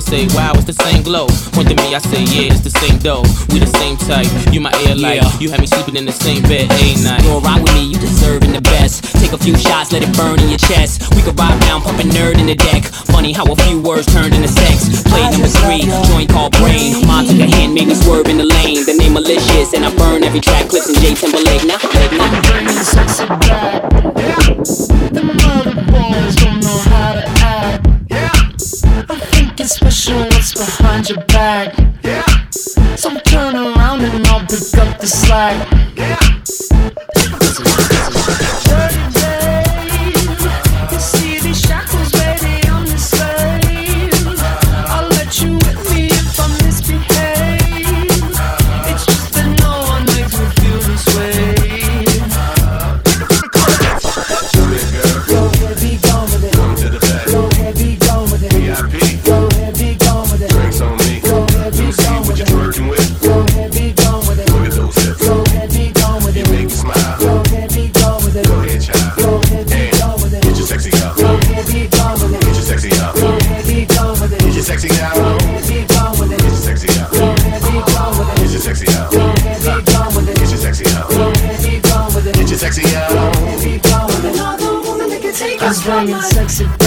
They say, wow, it's the same glow. Point to me, I say, yeah, it's the same dough. We the same type. You my air light. Yeah. You have me sleeping in the same bed a night. You're ride with me, you deserving the best. Take a few shots, let it burn in your chest. We could ride down, pump a nerd in the deck. Funny how a few words turned into sex. Play number three, joint called brain. Mom took a hand, made me swerve in the lane. The name malicious, and I burn every track. Clips and J Timberlake. Now, nah, Yeah. back. I'm sexy.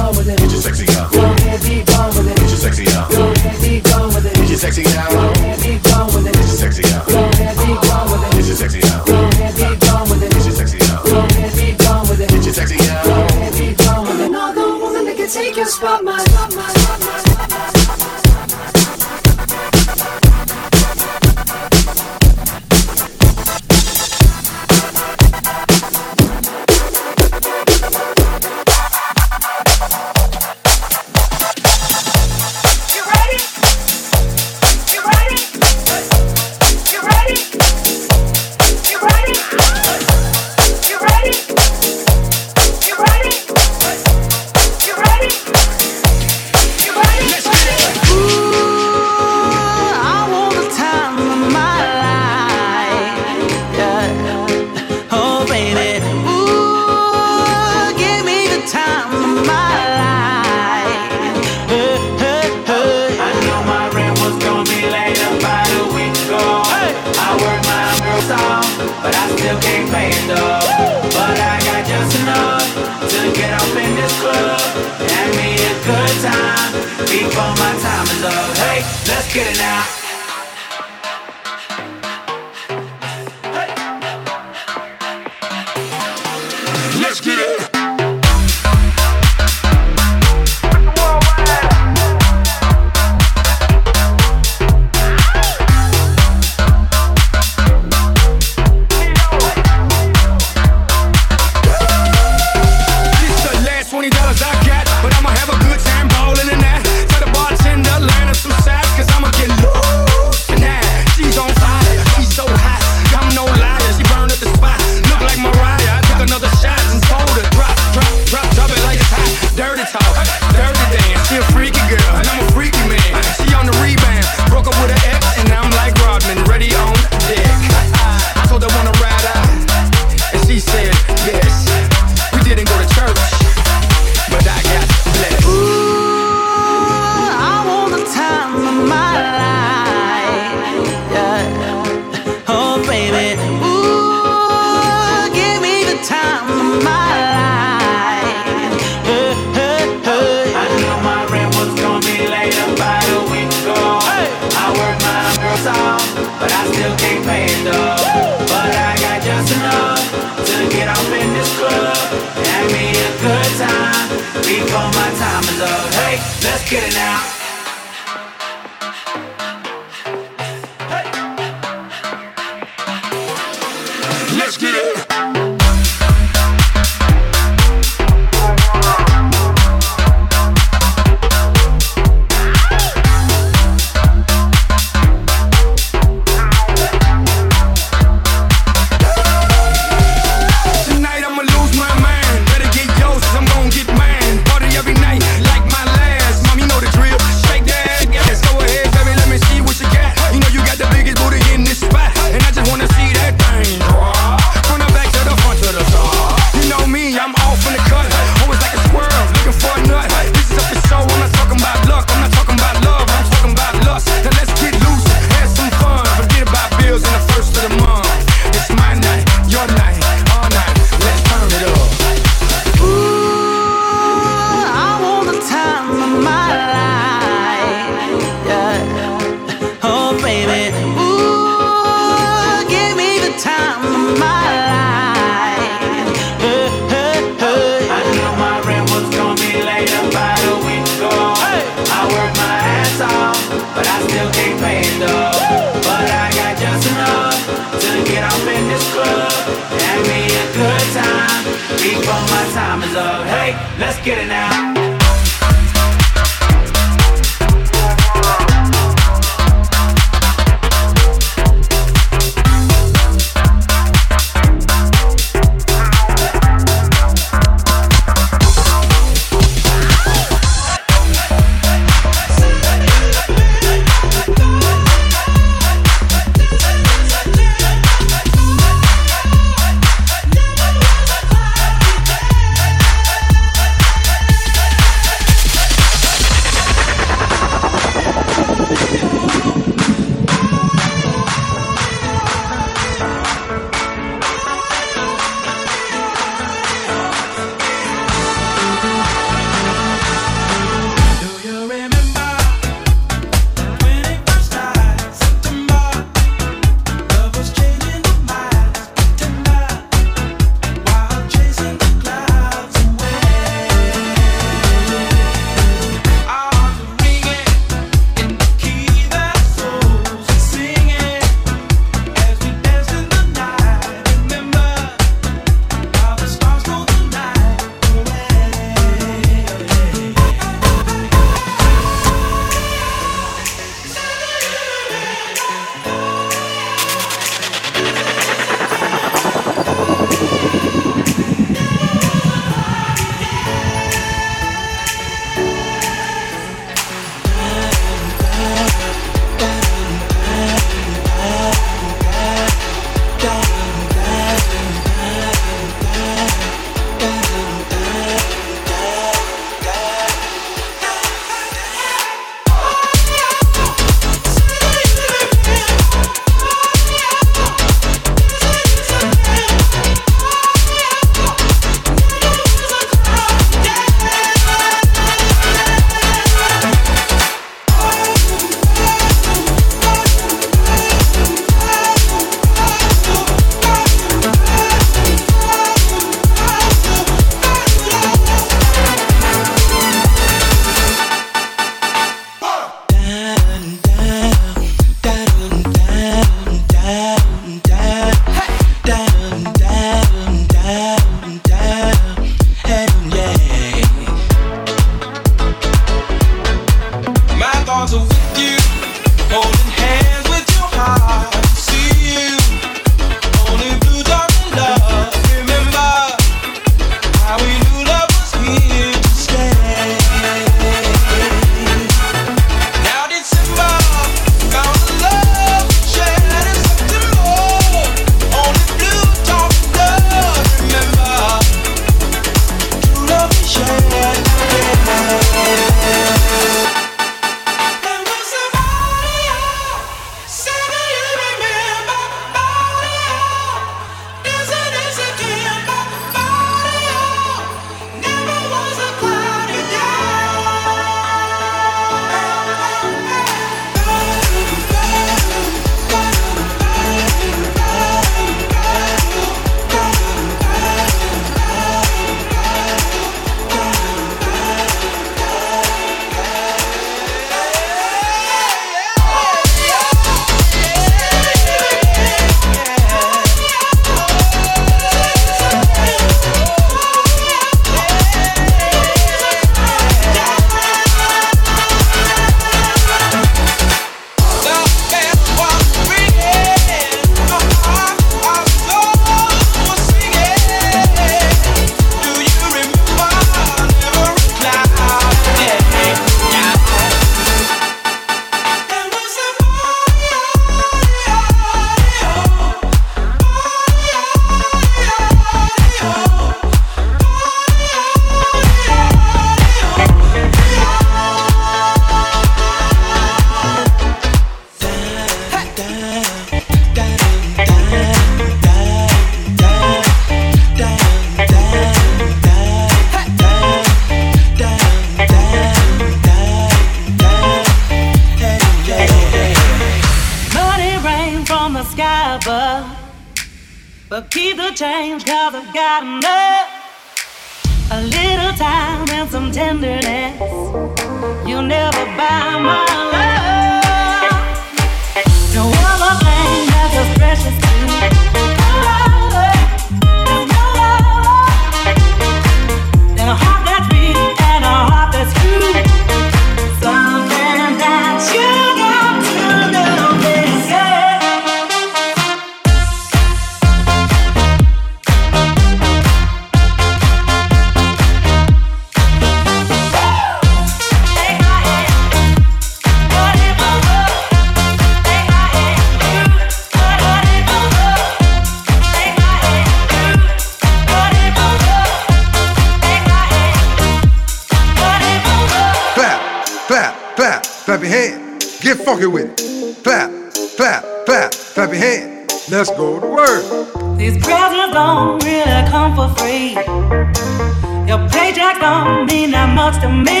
To me.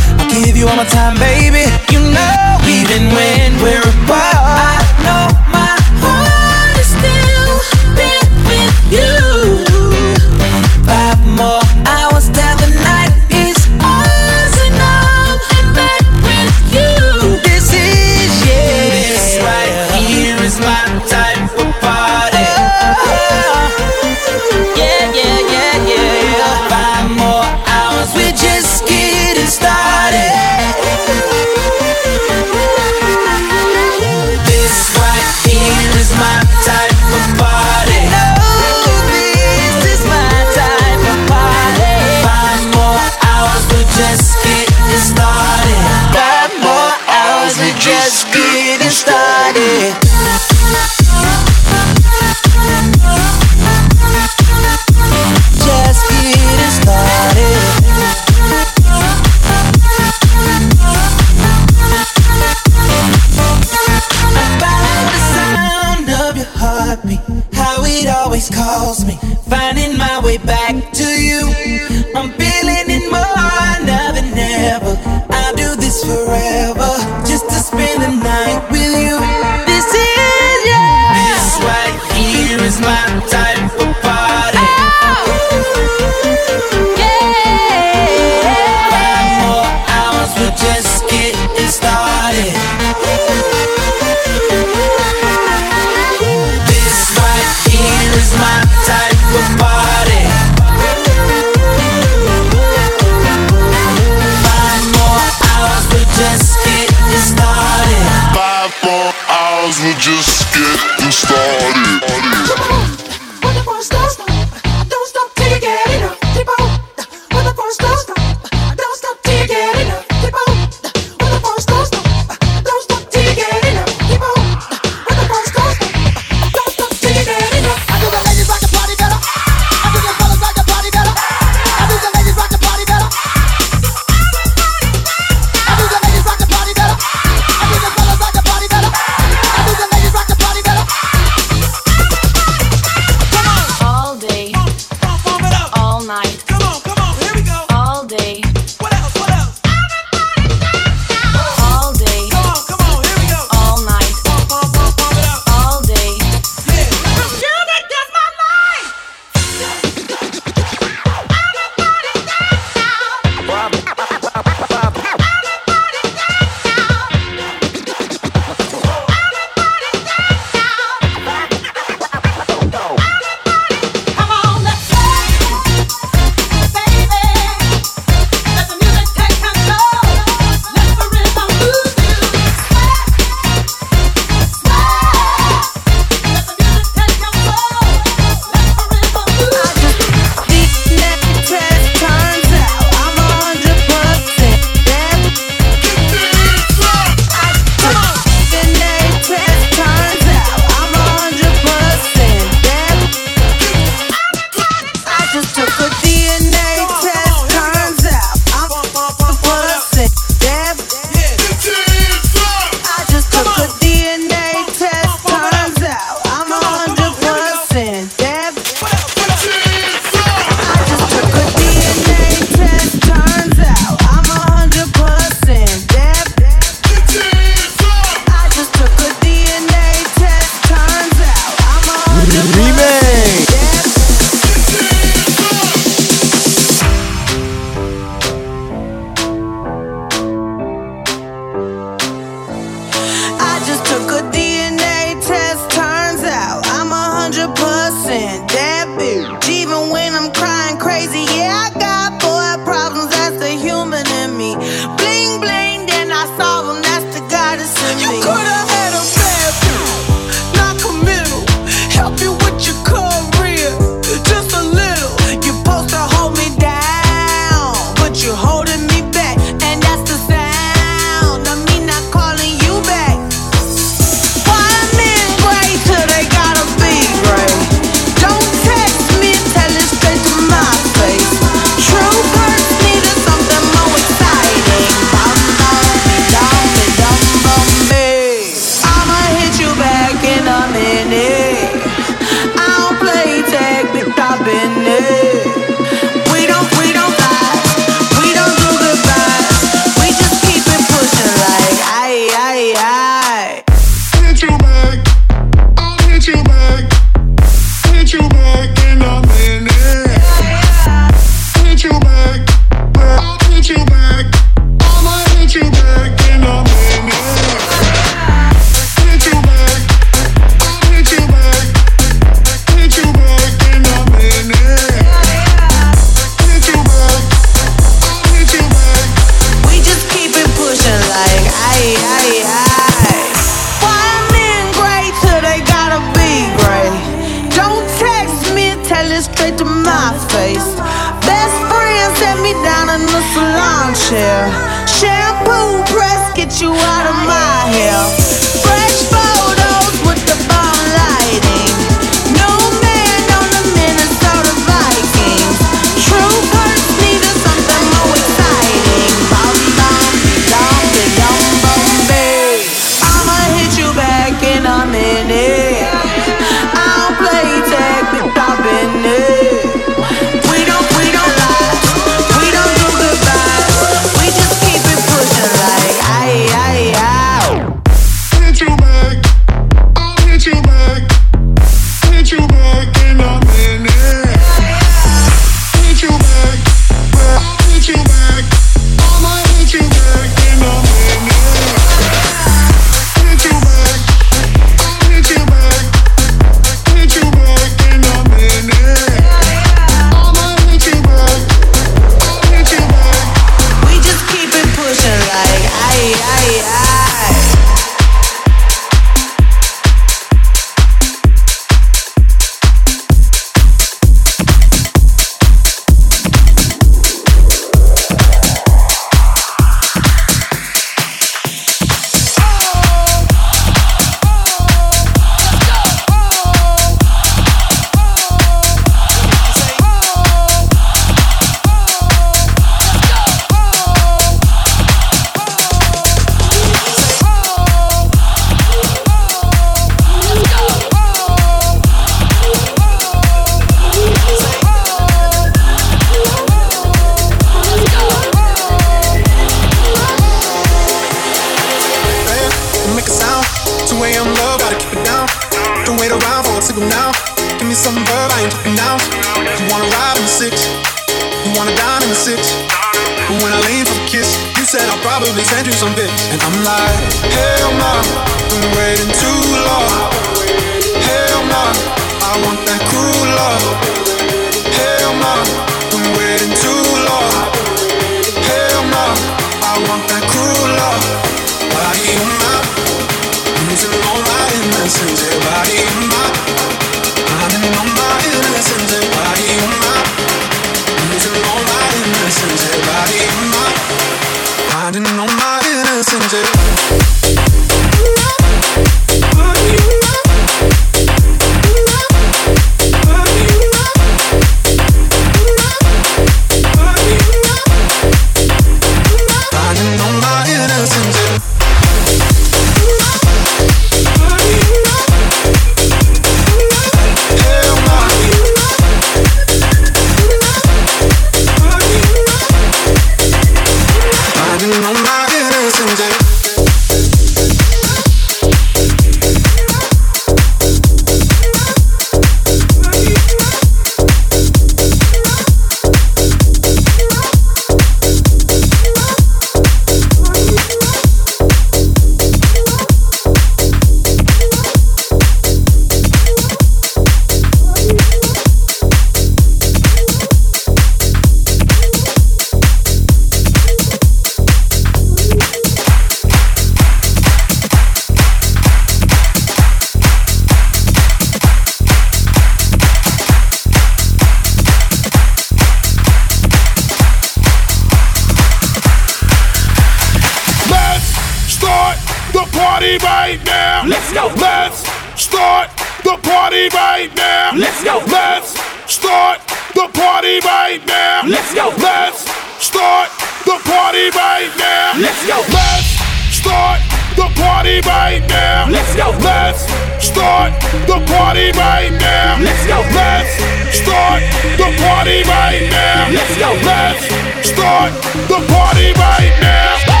the party right now. Let's go. Let's start the party right now. Let's go. Let's start the party right now. Let's go. Let's start the party right now. Let's go. Let's start the party right now. Let's go. Let's start the party right now. Let's go. Let's start the party right now. Let's go. Let's start the party right now.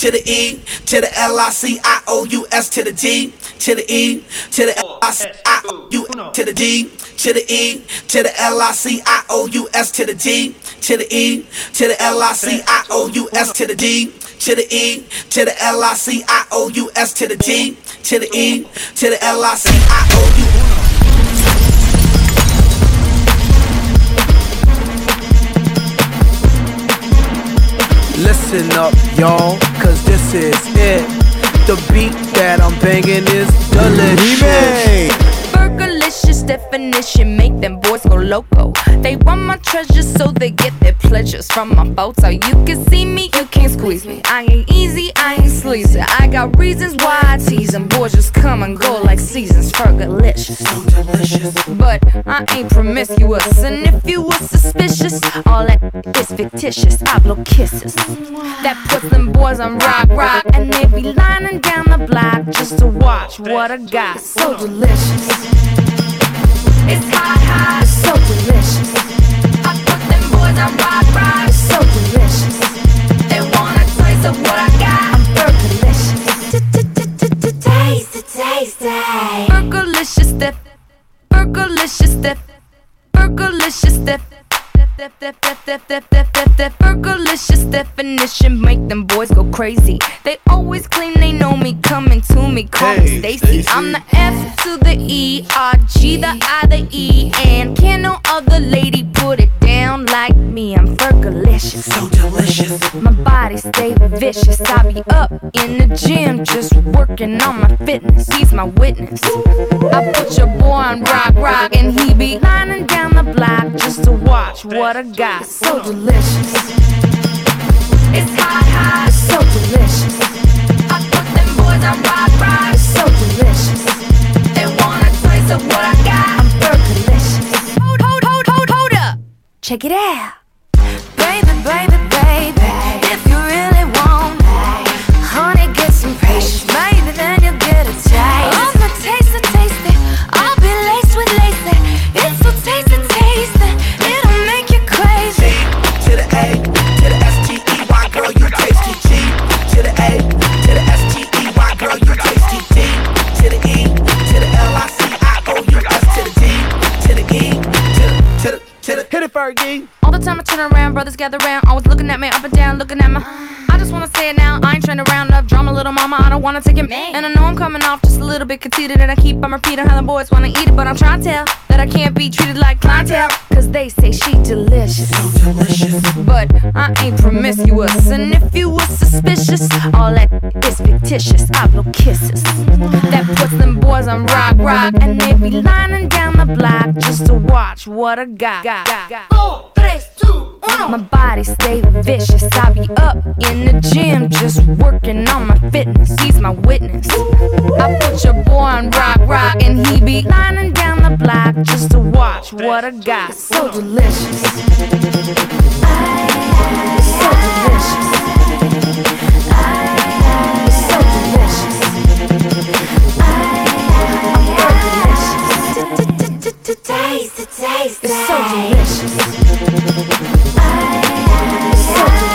To the E to the L I C I O U S to the D to the E to the L I C I O U to the D to the E to the L I C I O U S to the D to the E to the L I C I O U S to the D to the E to the L I C I O U S to the D to the E to the L I C I O U Listen up, y'all, this is it. The beat that I'm banging is delicious. Fergalicious definition make them boys go loco. They want my treasures so they get their pleasures from my photo. You can see me, you can't squeeze me. I ain't I got reasons why I tease them. Boys just come and go like seasons. Fergalicious, so delicious. But I ain't promiscuous, and if you were suspicious, all that is fictitious. I blow kisses. That puts them boys on rock, rock, and they be lining down the block just to watch what I got. So delicious. It's hot, hot, so delicious. I put them boys on rock, rock, so delicious. They want a taste of what I got. Fergalicious. Taste, Fergalicious, dip. Fergalicious, dip. Fergalicious, dip. Fergalicious, dip. definition make them boys go crazy. They always claim they know me, coming to me, call Hey, Stacy. Stacy. I'm the F to the E, R G the I the E, and can no other lady put it down like me? I'm Fergalicious, so delicious. My body stay vicious. I be up in the gym, just working on my fitness. He's my witness. I put your boy on rock, rock, and he be lining down the block just to watch what I got. So delicious. It's hot, hot, it's so delicious. I put them boys on rock, rock, it's so delicious. They want a taste of what I got. I'm Fergalicious. Hold, hold, hold, hold, hold up. Check it out. Baby, baby, baby, if you really want honey, get some patience. Maybe then you'll get a taste. I'm a taste Fergie. All the time I turn around, brothers gather round, always looking at me up and down, looking at my. I just wanna say it now, I ain't trying to round up drama, little mama. I don't wanna take it, Man. and I know I'm coming off just a little bit conceited, and I keep on repeating how the boys wanna eat it, but I'm trying to tell that I can't be treated like clientele, cause they say she delicious. So delicious. But I ain't promiscuous, and if you was suspicious, all that is fictitious. I blow kisses that puts them boys on rock, rock, and they be lining down the block just to watch what I got. got, tres, two, uno. My body stay vicious. I be up in the gym just working on my fitness. He's my witness. I put your boy on rock, rock, and he be lining down the block just to watch what I got. So delicious. So delicious. So delicious. Taste, taste, it's so delicious. So delicious.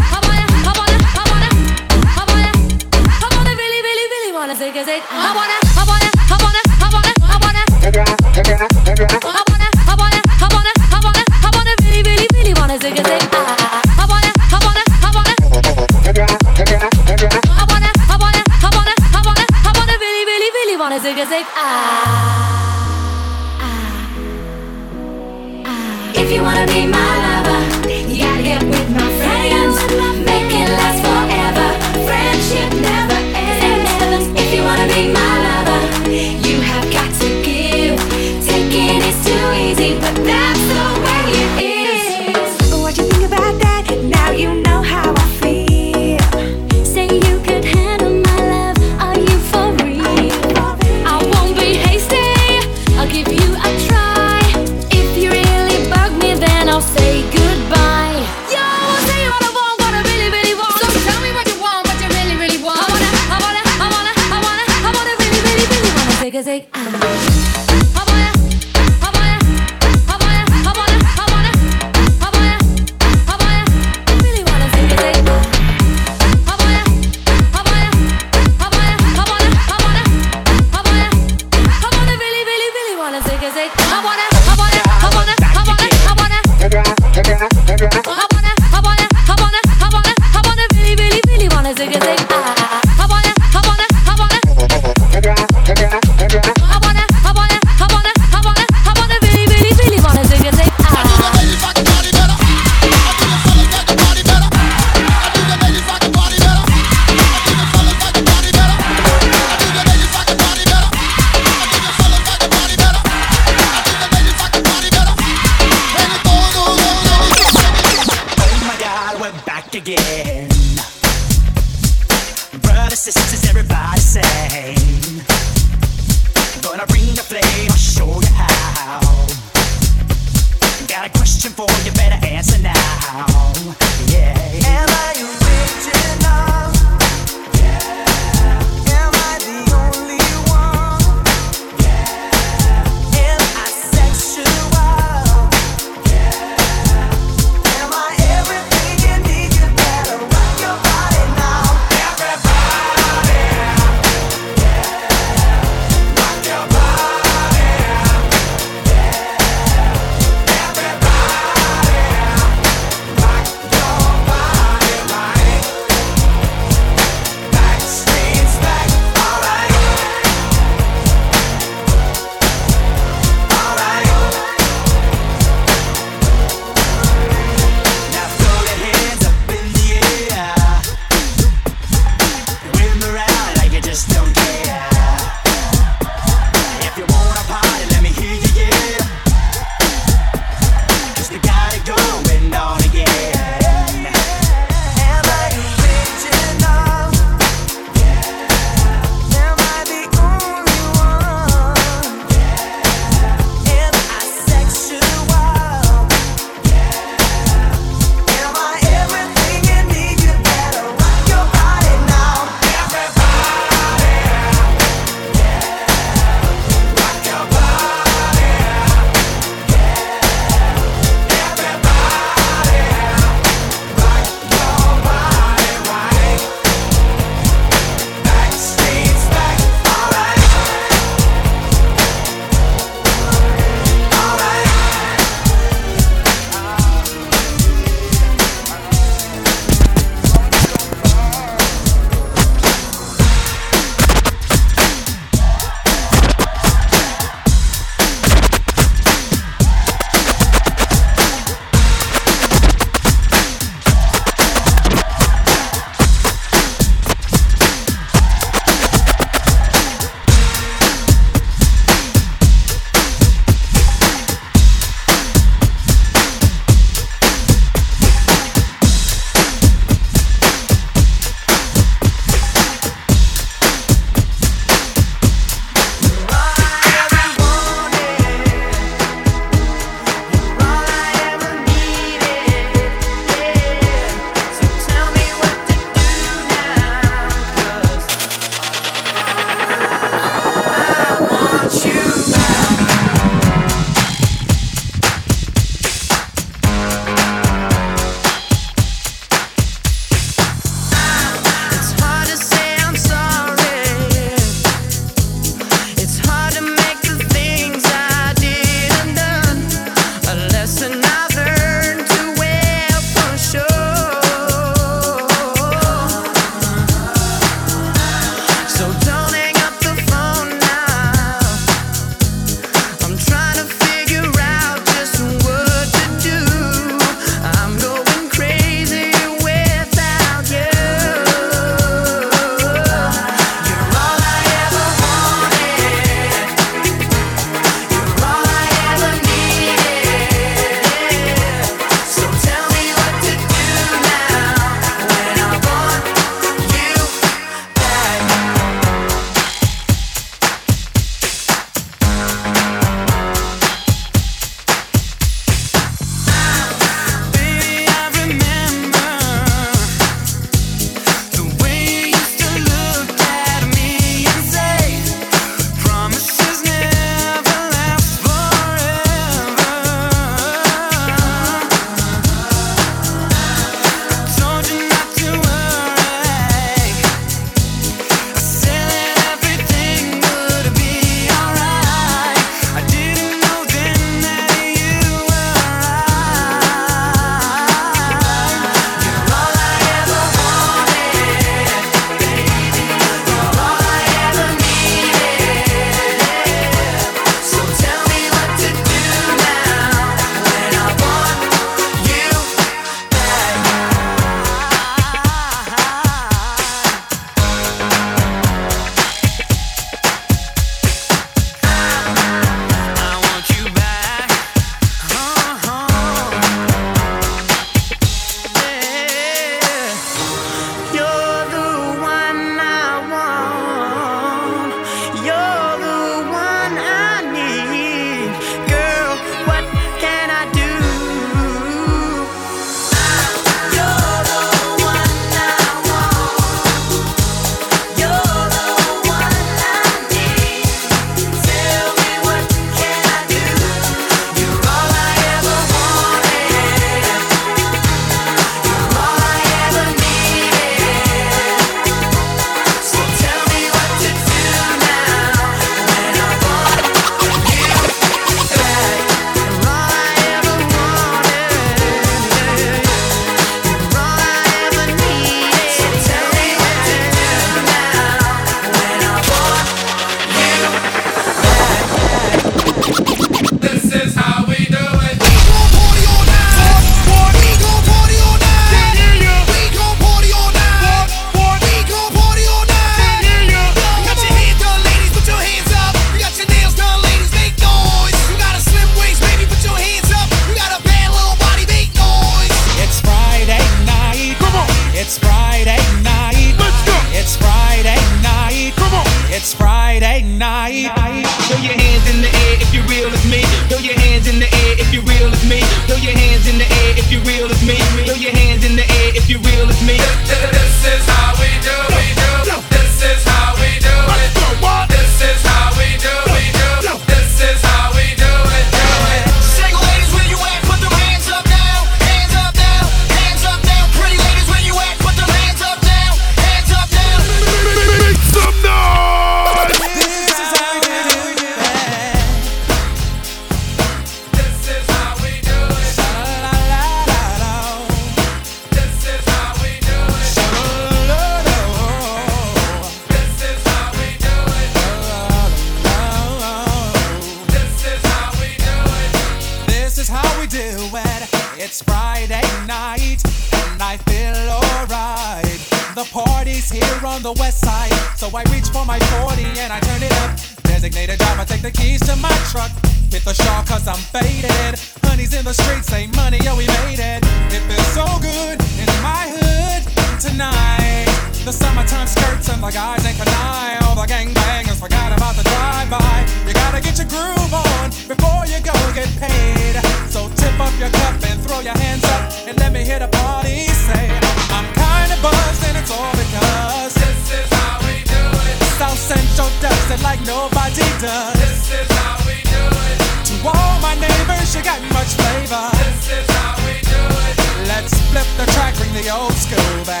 Nobody does. This is how we do it. To all my neighbors, you got much flavor. This is how we do it. Let's flip the track, bring the old school back.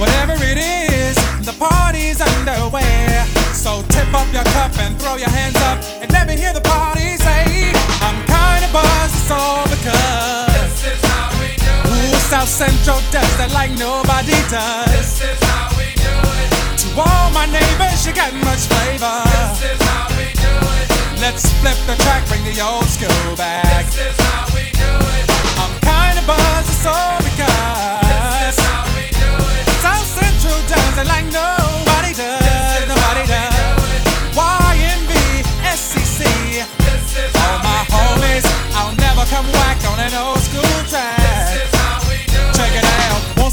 Whatever it is, the party's underway. So tip up your cup and throw your hands up and let me hear the party say, I'm kinda buzzed, it's all because This is how we do it. Ooh, South Central does it like nobody does. This is how we do it. To all my neighbors, you got much flavor. This is how we do it. Let's flip the track, bring the old school back. This is how we do it. I'm kinda buzzed, it's all because Like nobody does. Nobody does. All my homies. I'll never come whack on an old school track.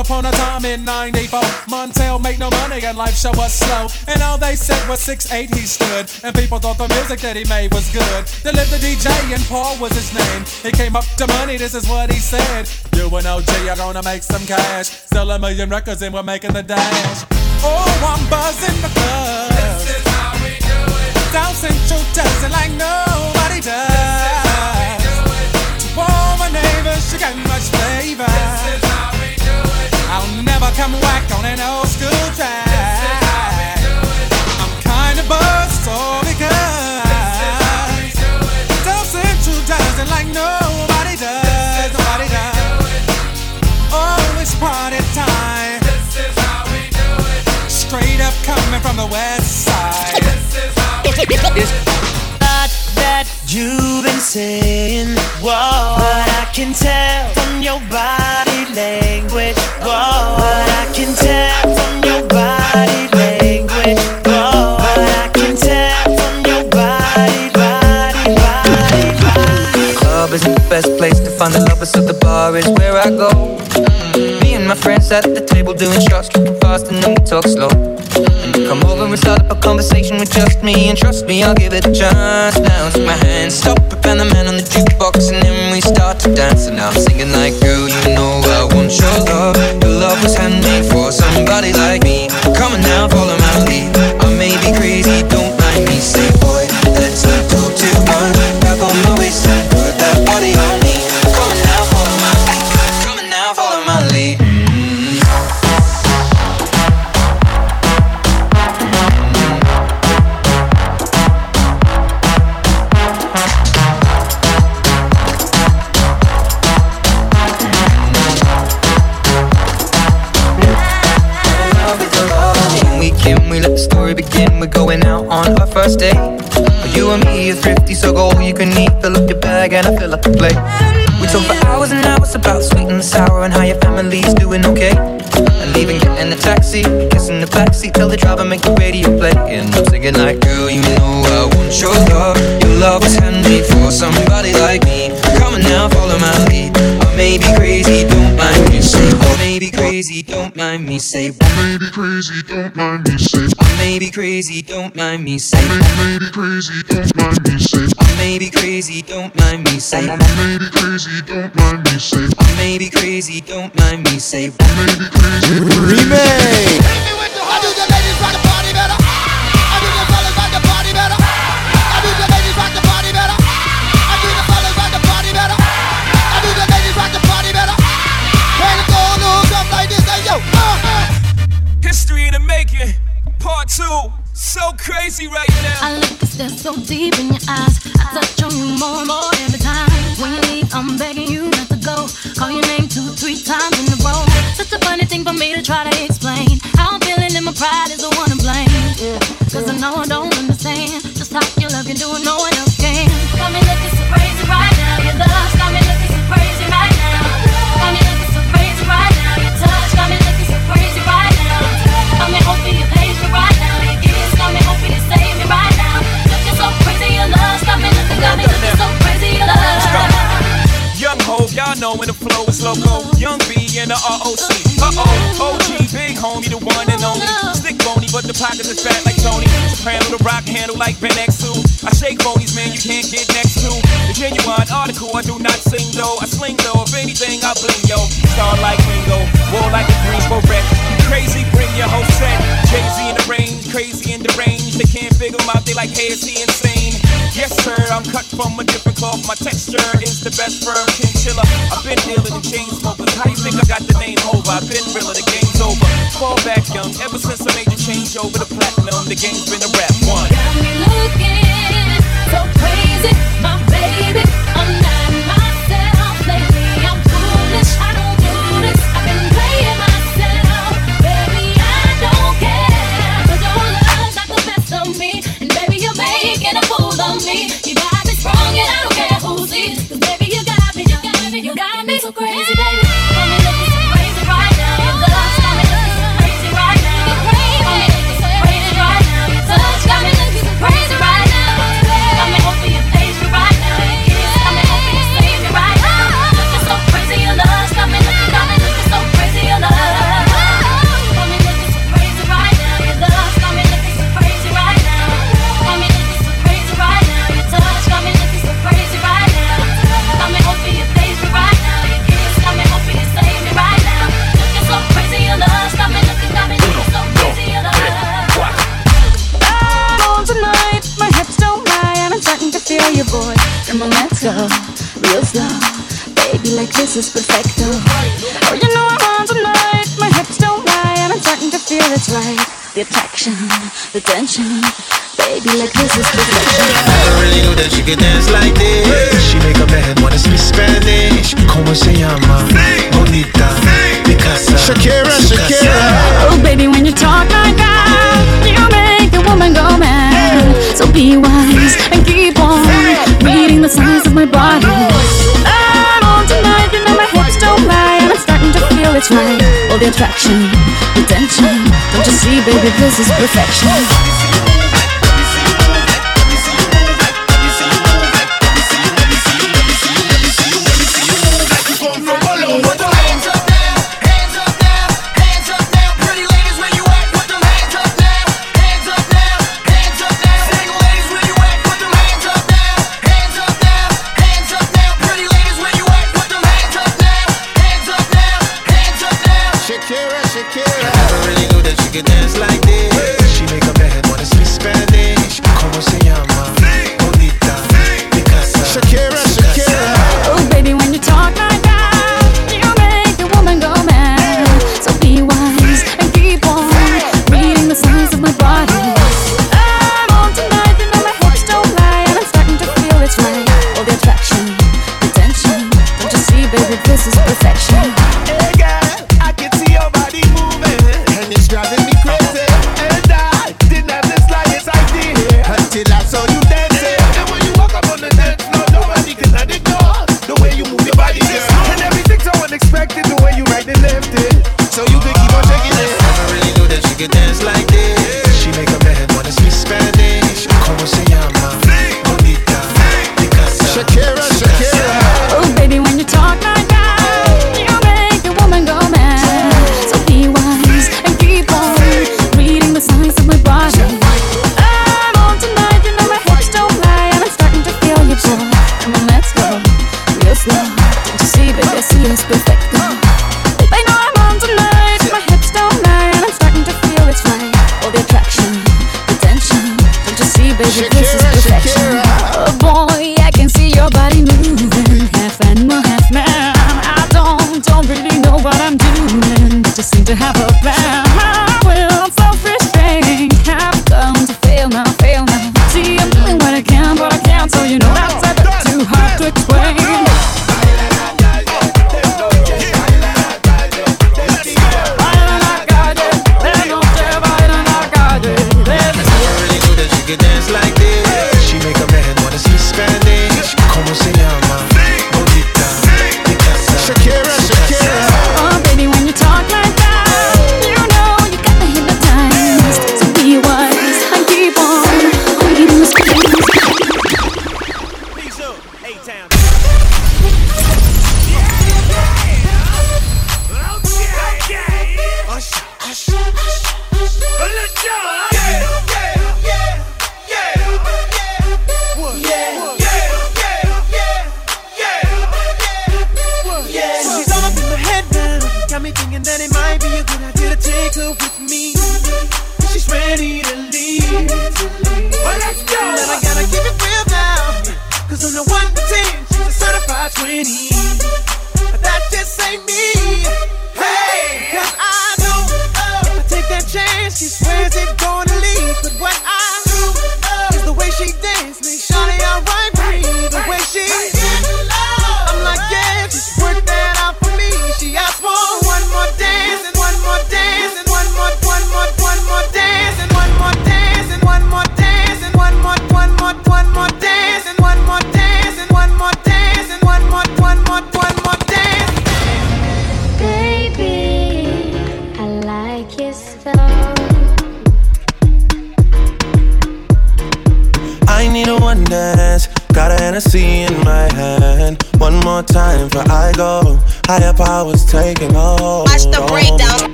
Upon a time in 94, Montel made no money and life show was slow. And all they said was 6'8 he stood. And people thought the music that he made was good. They lived the DJ and Paul was his name. He came up to money, this is what he said. You and OG are gonna make some cash. Sell a million records and we're making the dash. Oh, I'm buzzing because This is how we do it. South Central does it like nobody does. Do it. To all my neighbors, you got much flavor. I'll never come whack on an old school track. I'm kinda buzzed, all because. South Central does it like nobody does. Nobody does. Oh, it's party time. This is how we do it. Straight up coming from the west side. This is how we do lot that you've been saying, whoa. But I can tell from your body language, and at the table doing shots, tripping fast, and then we talk slow. Come over and start up a conversation with just me, and trust me, I'll give it a chance. Now take my hand, stop and the man on the jukebox, and then we start to dance. And I'm singing like, girl, you know your love. Your love was handmade for somebody like me. First date. You and me are thrifty, so go all you can eat. Fill up your bag and I fill up the plate. We talk for hours and hours about sweet and sour and how your family's doing okay. And leaving, getting the taxi, kissing the backseat, tell the driver make the radio play. And I'm singing like, girl, you know I want your love. Your love was handmade for somebody like me. Come on now, follow my lead. I may be crazy, don't mind me. Say, I may be crazy, don't mind me. Say, I may be crazy, don't mind me. Say, I may be crazy, don't mind me. Say, I may be crazy, don't mind me. Say, I may be crazy, don't mind me. Say, I may be crazy, don't mind me. Say, I may be crazy, don't mind me. Say, I may be crazy. Remake. I do the ladies rock History in the making, part two. So crazy right now. I look and stare so deep in your eyes. I touch on you more and more every time. When you leave, I'm begging you not to go. Call your name two, three times in a row. Such a funny thing for me to try to explain. How I'm feeling and my pride is the one to blame. Cause I know I don't understand just how you love you doing no one else can. Got me looking so crazy right now. Your love's got me know when the flow is loco. Young B and the ROC. Uh oh, OG, big homie, the one and only. Stick bony, but the pockets is fat like Tony. Soprano, the rock handle like Ben X2. I shake bonies, man, you can't get next to. The genuine article, I do not sing though. I sling though, if anything, I bling yo. Star like Ringo, war like a Greensboro wreck. Crazy, bring your whole set. Crazy in the rain, crazy in the range. They can't figure him out, they like, hey, is he insane? Yes, sir, I'm cut from a different cloth. My texture is the best firm chinchilla. I've been dealing in chain smokers. How you think I got the name over? I've been realer, the game's over. Fall back young, ever since I made the change over to platinum, the game's been a rap one. Got me looking so crazy, my baby. I'm not myself lately. I'm foolish. I don't do this. I've been playing myself, baby. I don't the best of me, and baby you're making a fool of me. You got me strong, and I don't care who baby you got me, you got me, you got me so crazy, really she dance like this. She make up her head wanna speak Spanish. Como se llama? Bonita, Picasa, Shakira, su casa. Oh, baby, when you talk like that, you make a woman go mad. So be wise and keep on reading the signs of my body. I'm on tonight, you know my hips don't lie, and I'm starting to feel it's right. All the attraction, the tension. Don't you see, baby, this is perfection.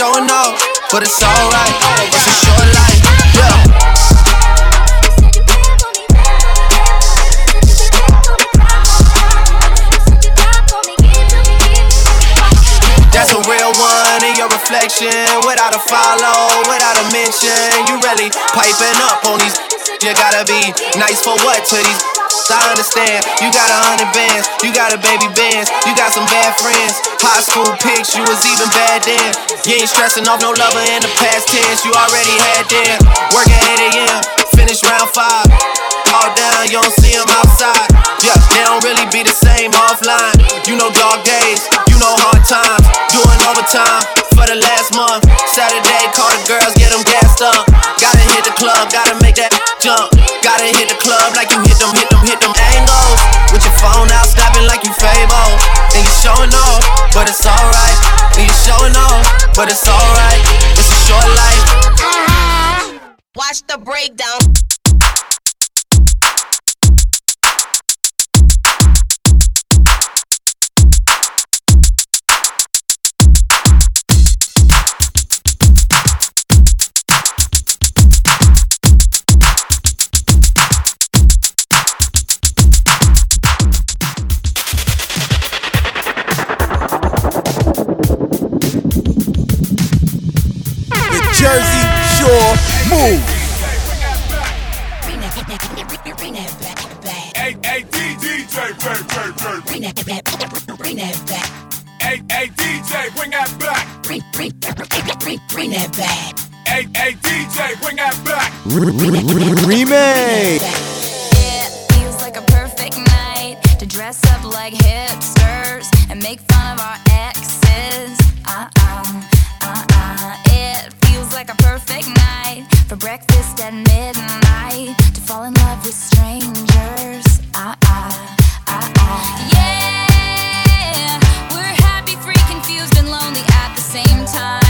Showing off, but it's alright. It's a short life, yeah. That's a real one in your reflection. Without a follow, without a mention. You really piping up on these. You gotta be nice for what to these. I understand. You got a hundred bands, you got a baby bands, you got some bad friends. High school pics, you was even bad then. You ain't stressing off no lover in the past tense. You already had them. Working 8 a.m., finish round five. All down, you don't see them outside. Yeah, they don't really be the same offline. You know dog days, you know hard times. Doing overtime for the last month. Saturday, call the girls, get them gassed up. Gotta hit the club, gotta make that jump. Gotta hit the club like you hit them, hit them, hit them angles. With your phone out, snapping like you Fable. And you showing off, but it's alright. And you showing off, but it's alright. It's a short life. Watch the breakdown. Jersey Shore move. Hey, bring that back, bring that back. Hey, hey, DJ, bring that back. Bring, bring, bring, bring that back. Hey, hey, DJ, bring that back. Remake. It feels like a perfect night to dress up like hipsters and make fun of our exes. Uh uh, uh uh. It feels like a perfect night for breakfast at midnight to fall in love with strangers. Ah, ah, ah, ah. Yeah, we're happy, free, confused, and lonely at the same time.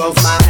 For my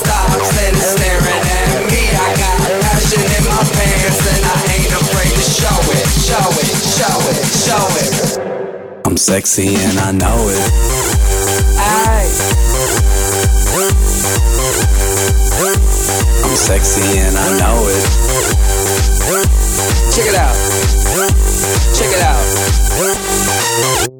I got passion in my pants and I ain't afraid to show it, show it, show it, show it. I'm sexy and I know it. I'm sexy and I know it. Check it out. Check it out.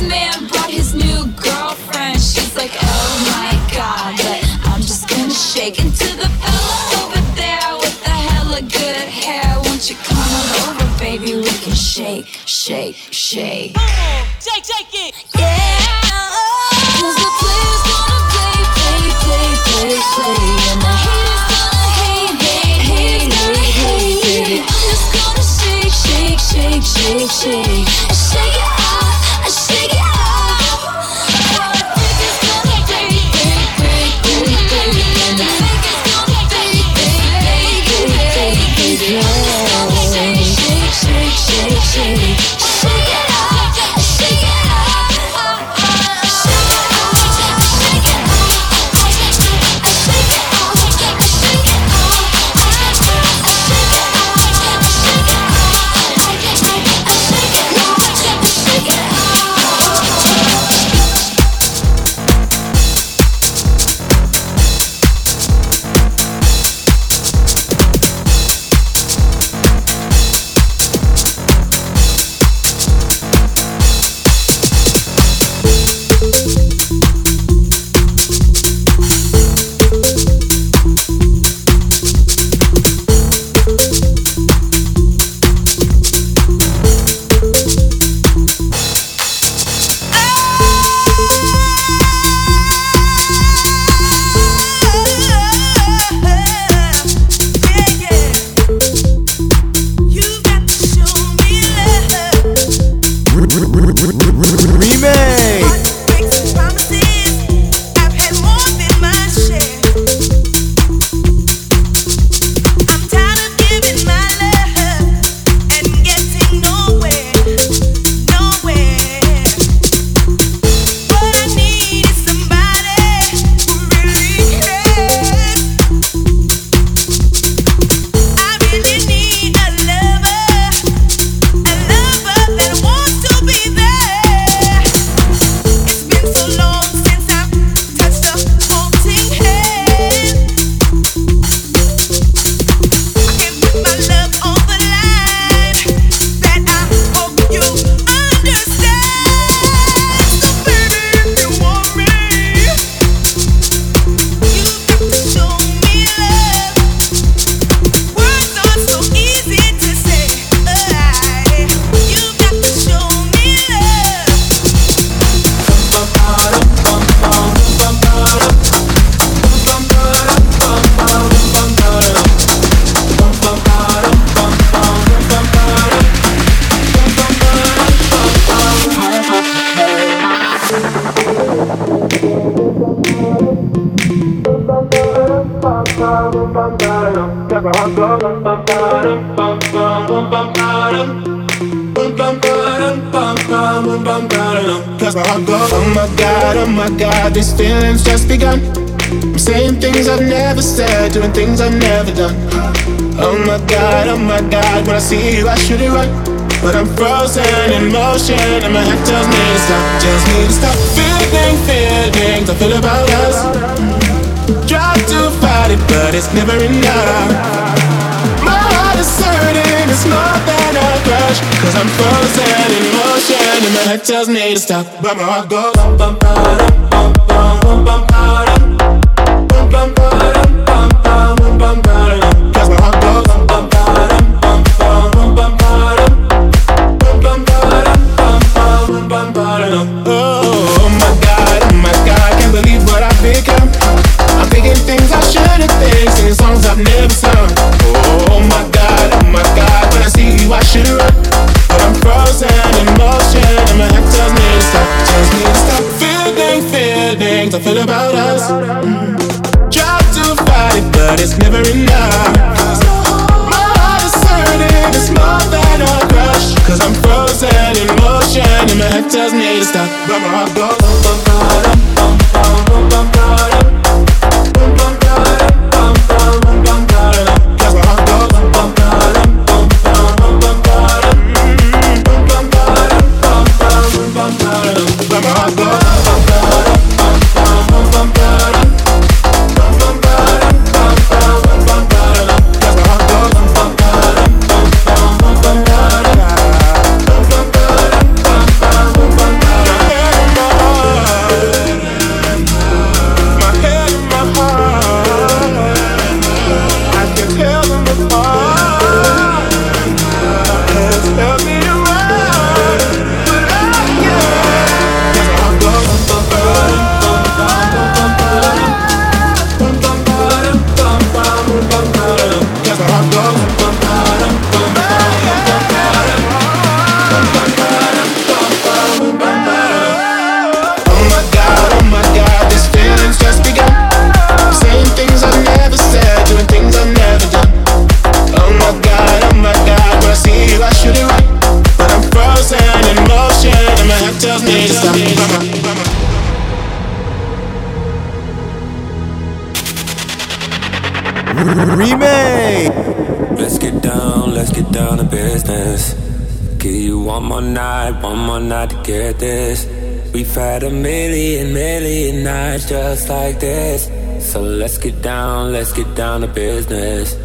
This man brought his new girlfriend. She's like, oh my god, but I'm just gonna shake into the over there with the hella good hair. Won't you come over, baby? We can shake, shake, shake. Shake, shake. Down to business.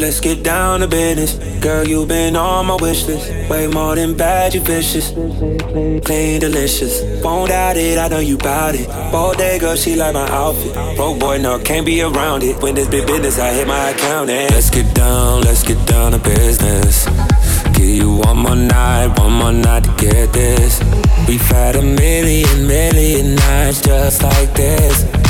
Let's get down to business. Girl, you've been on my wish list. Way more than bad, you vicious. Clean, delicious. Won't doubt it, I know you bout it. Bodega, she like my outfit. Broke boy, no, can't be around it. When this big business, I hit my account and let's get down, let's get down to business. Give you one more night, one more night to get this. We've had a million, million nights just like this.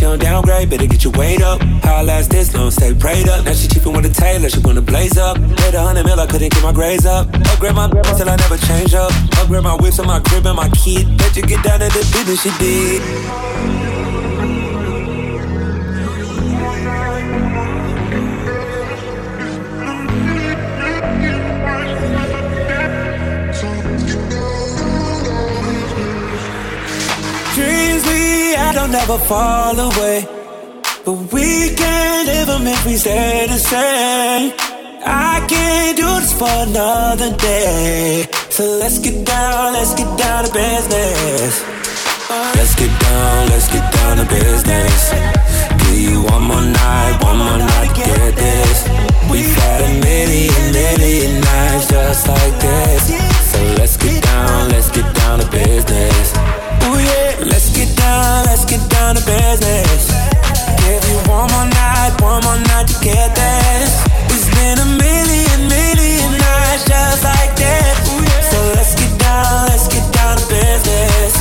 She don't downgrade, better get your weight up. How I last this long, stay prayed up. Now she cheapin' with a tailor, she wanna blaze up. Paid a hundred mil, I couldn't get my grades up. Oh, Upgrade my grip till I never change up. Oh, Upgrade my whips and my crib and my kid. Bet you get down to the business she did. Don't never fall away. But we can't live them if we stay the same. I can't do this for another day. So let's get down, let's get down to business. Let's get down, let's get down to business. Give you one more night, one more night to get this. We've had a million, million nights just like this. So let's get down, let's get down to business. Ooh yeah, let's get down, let's get down to business. Give you one more night, one more night to get this. It's been a million, million nights just like that. Ooh yeah. So let's get down, let's get down to business.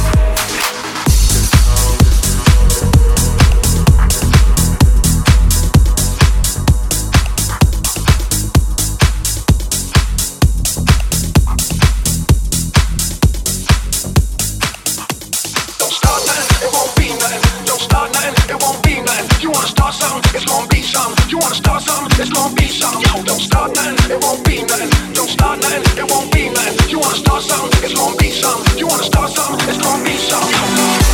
wanna start something, it's gonna be something. Don't start nothing, it won't be nothing. Don't start nothing, it won't be nothing. You wanna start something, it's gonna be something. You wanna start something, it's gonna be something.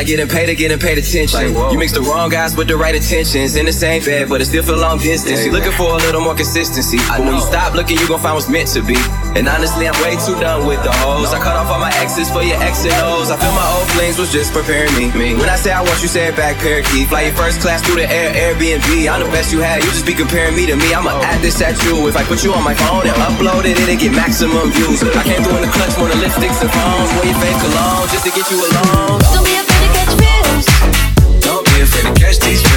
Like getting paid or getting paid attention? You mix the wrong guys with the right intentions in the same bed, but it still feel long distance. You're looking for a little more consistency. But when you stop looking, you gon' find what's meant to be. And honestly, I'm way too done with the hoes. I cut off all my exes for your X and O's. I feel my old flings was just preparing me. me. When I say I want you, say it back, parakeet. Fly your first class through the air, Airbnb. I'm the best you had. You just be comparing me to me. I'ma add this at you. If I put you on my phone and upload it, it'll get maximum views. I came through in the clutch, more than lipsticks and phones. Wear your fake cologne just to get you alone. Be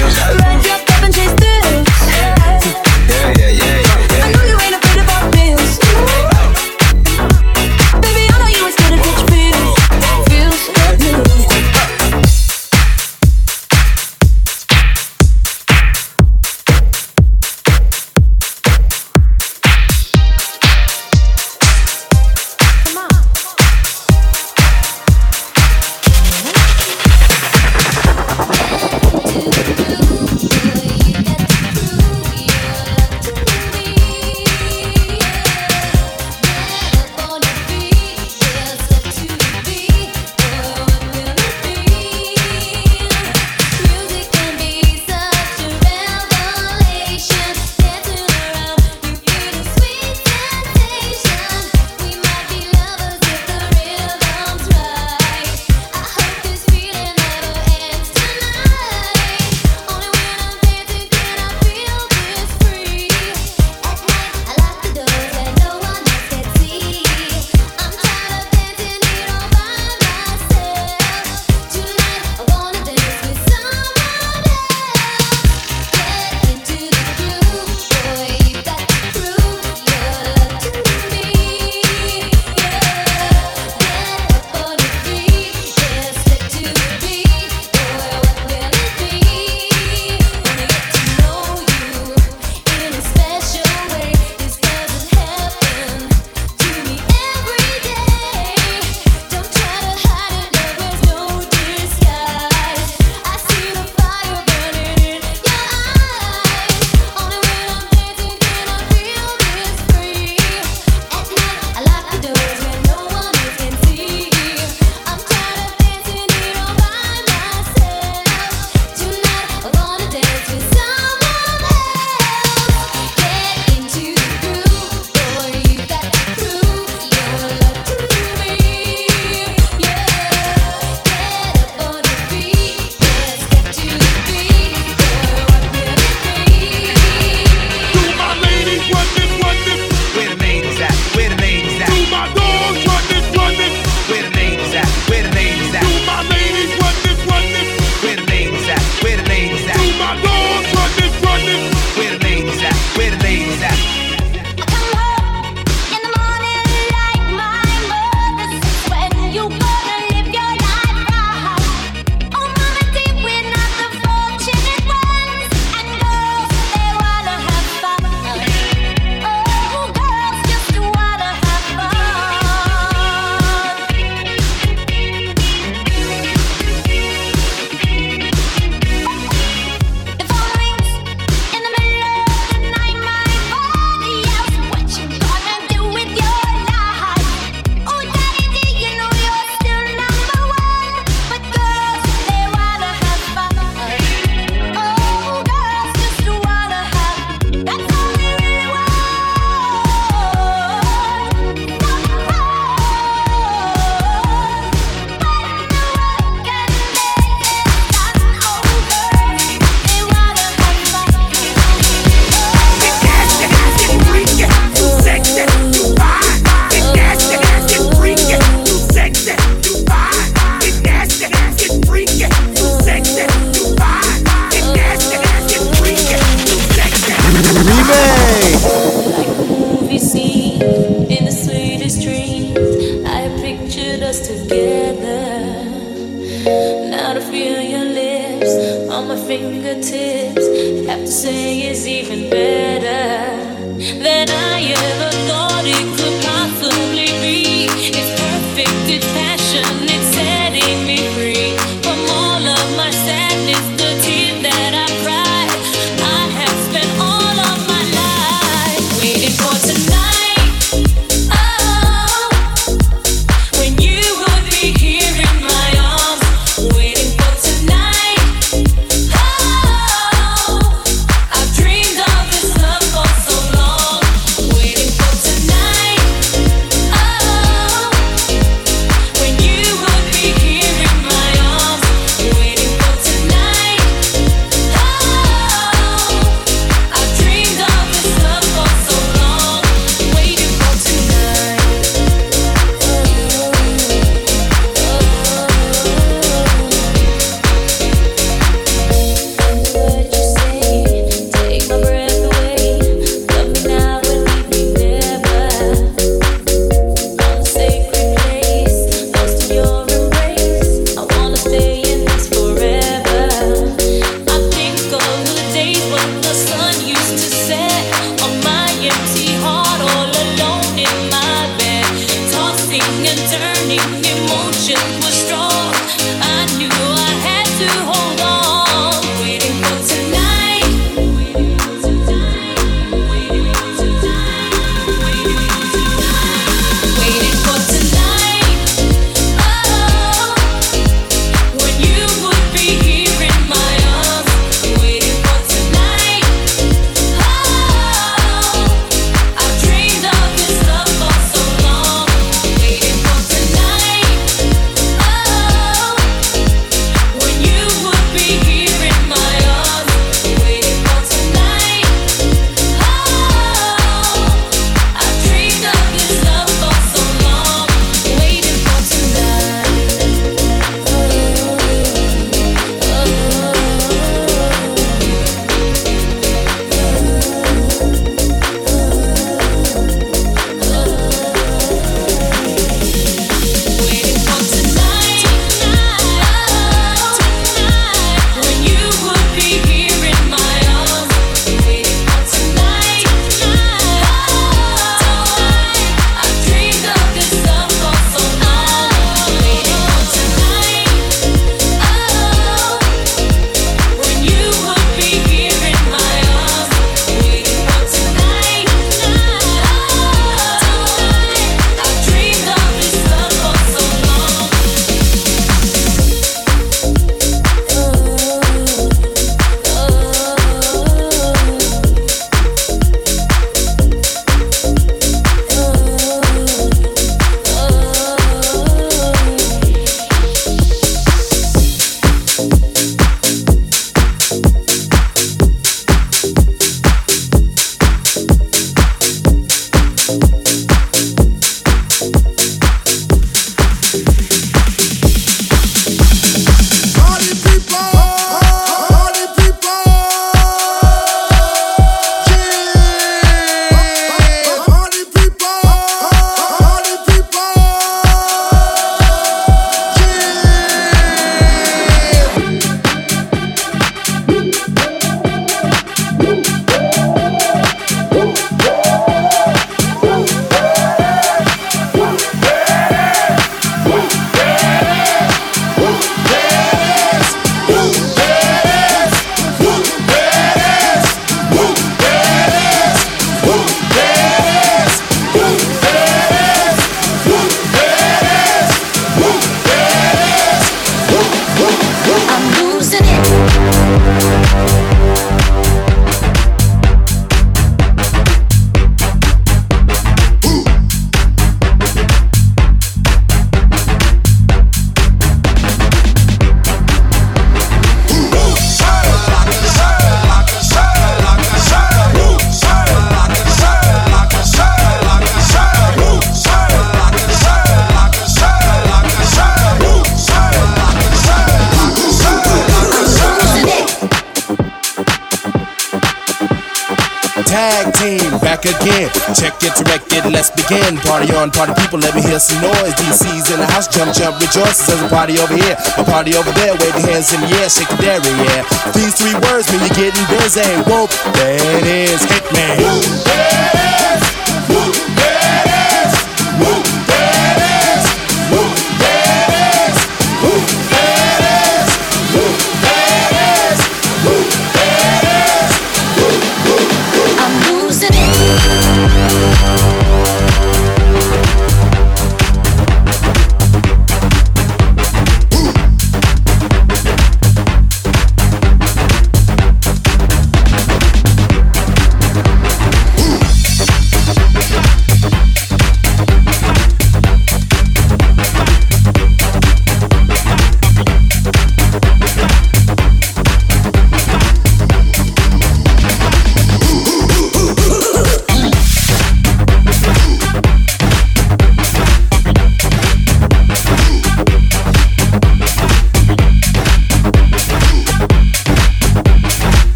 again. Check it, direct it, let's begin. Party on, party people, let me hear some noise. DC's in the house, jump, jump, rejoice. There's a party over here, a party over there. Wave your hands in the air, shake dairy, yeah. These three words mean you're getting busy. Whoop, that is Hitman. Whoop!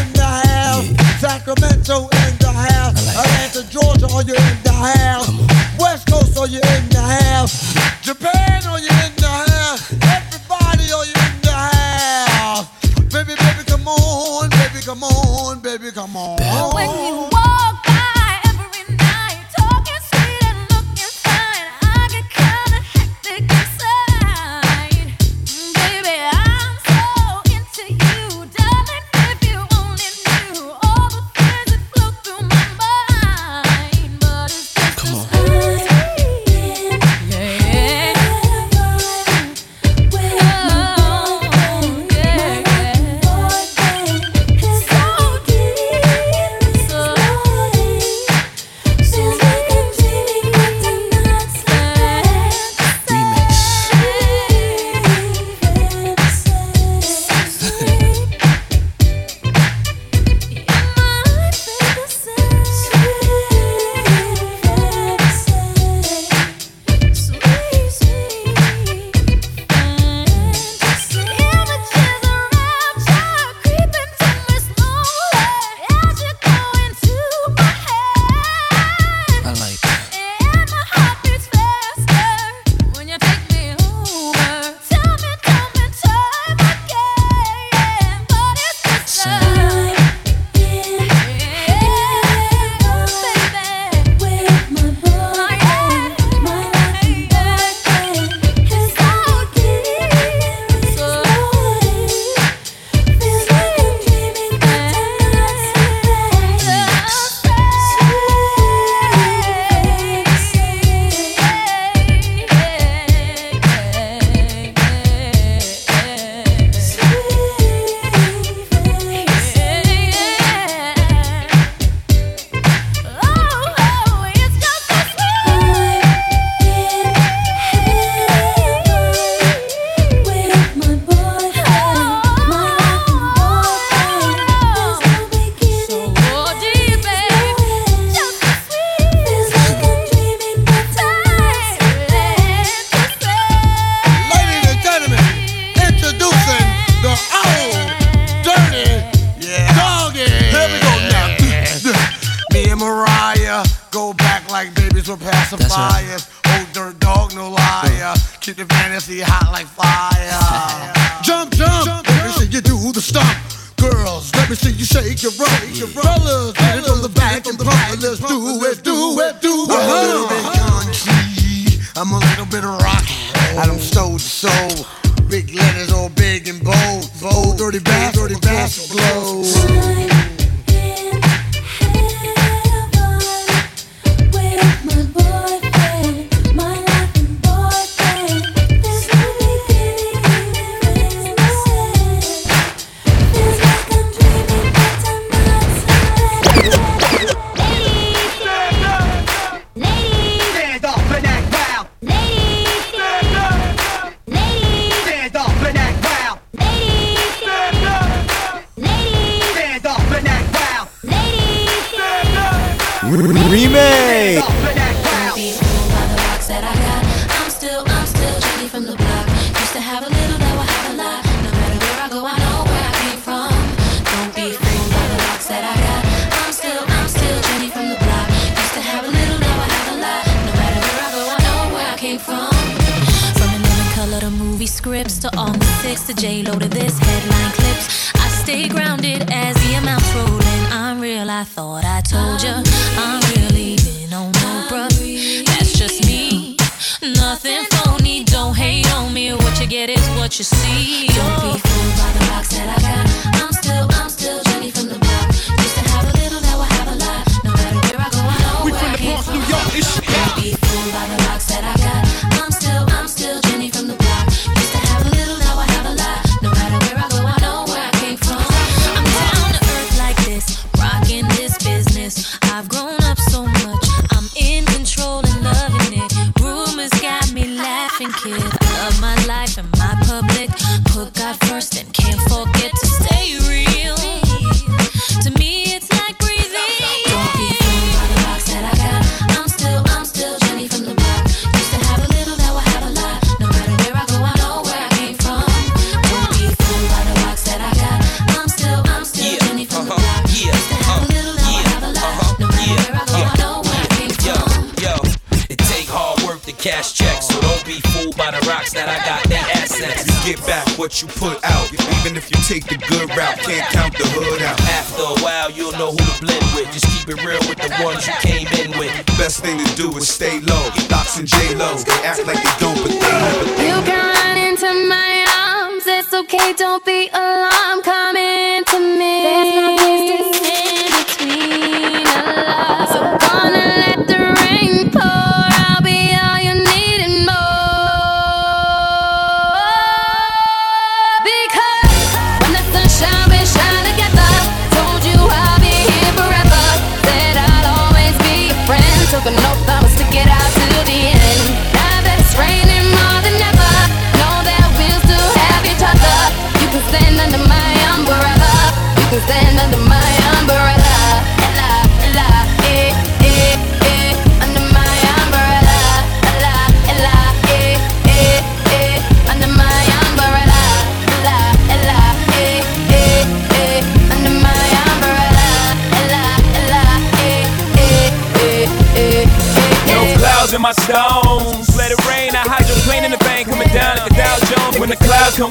in the house? Yeah. Sacramento in the house. Like Atlanta, Georgia, are you in the house? West Coast, are you in the house? Japan.